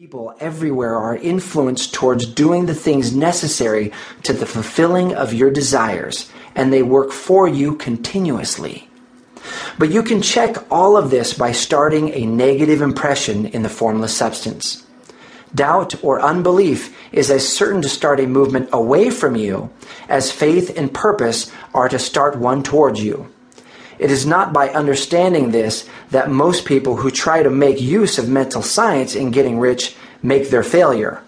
People everywhere are influenced towards doing the things necessary to the fulfilling of your desires, and they work for you continuously. But you can check all of this by starting a negative impression in the formless substance. Doubt or unbelief is as certain to start a movement away from you as faith and purpose are to start one towards you. It is not by understanding this that most people who try to make use of mental science in getting rich make their failure.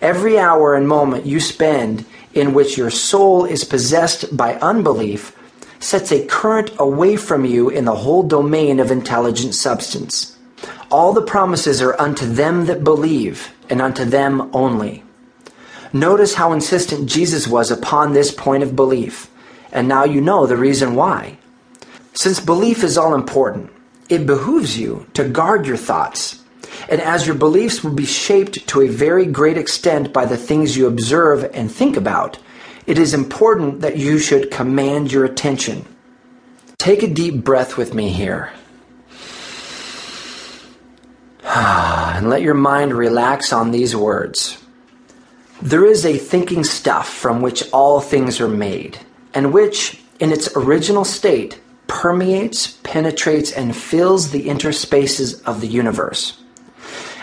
Every hour and moment you spend in which your soul is possessed by unbelief sets a current away from you in the whole domain of intelligent substance. All the promises are unto them that believe, and unto them only. Notice how insistent Jesus was upon this point of belief, and now you know the reason why. Since belief is all important, it behooves you to guard your thoughts. And as your beliefs will be shaped to a very great extent by the things you observe and think about, it is important that you should command your attention. Take a deep breath with me here. And let your mind relax on these words. There is a thinking stuff from which all things are made, and which, in its original state, permeates, penetrates, and fills the interspaces of the universe.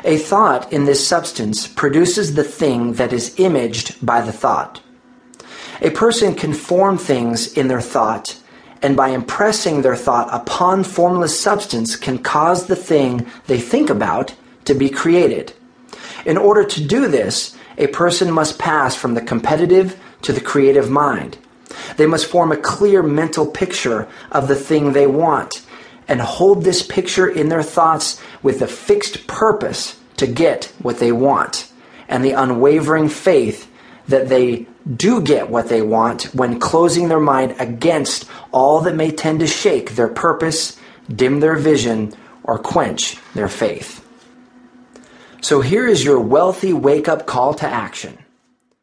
A thought in this substance produces the thing that is imaged by the thought. A person can form things in their thought, and by impressing their thought upon formless substance, can cause the thing they think about to be created. In order to do this, a person must pass from the competitive to the creative mind. They must form a clear mental picture of the thing they want and hold this picture in their thoughts with a fixed purpose to get what they want and the unwavering faith that they do get what they want when closing their mind against all that may tend to shake their purpose, dim their vision, or quench their faith. So here is your wealthy wake up call to action.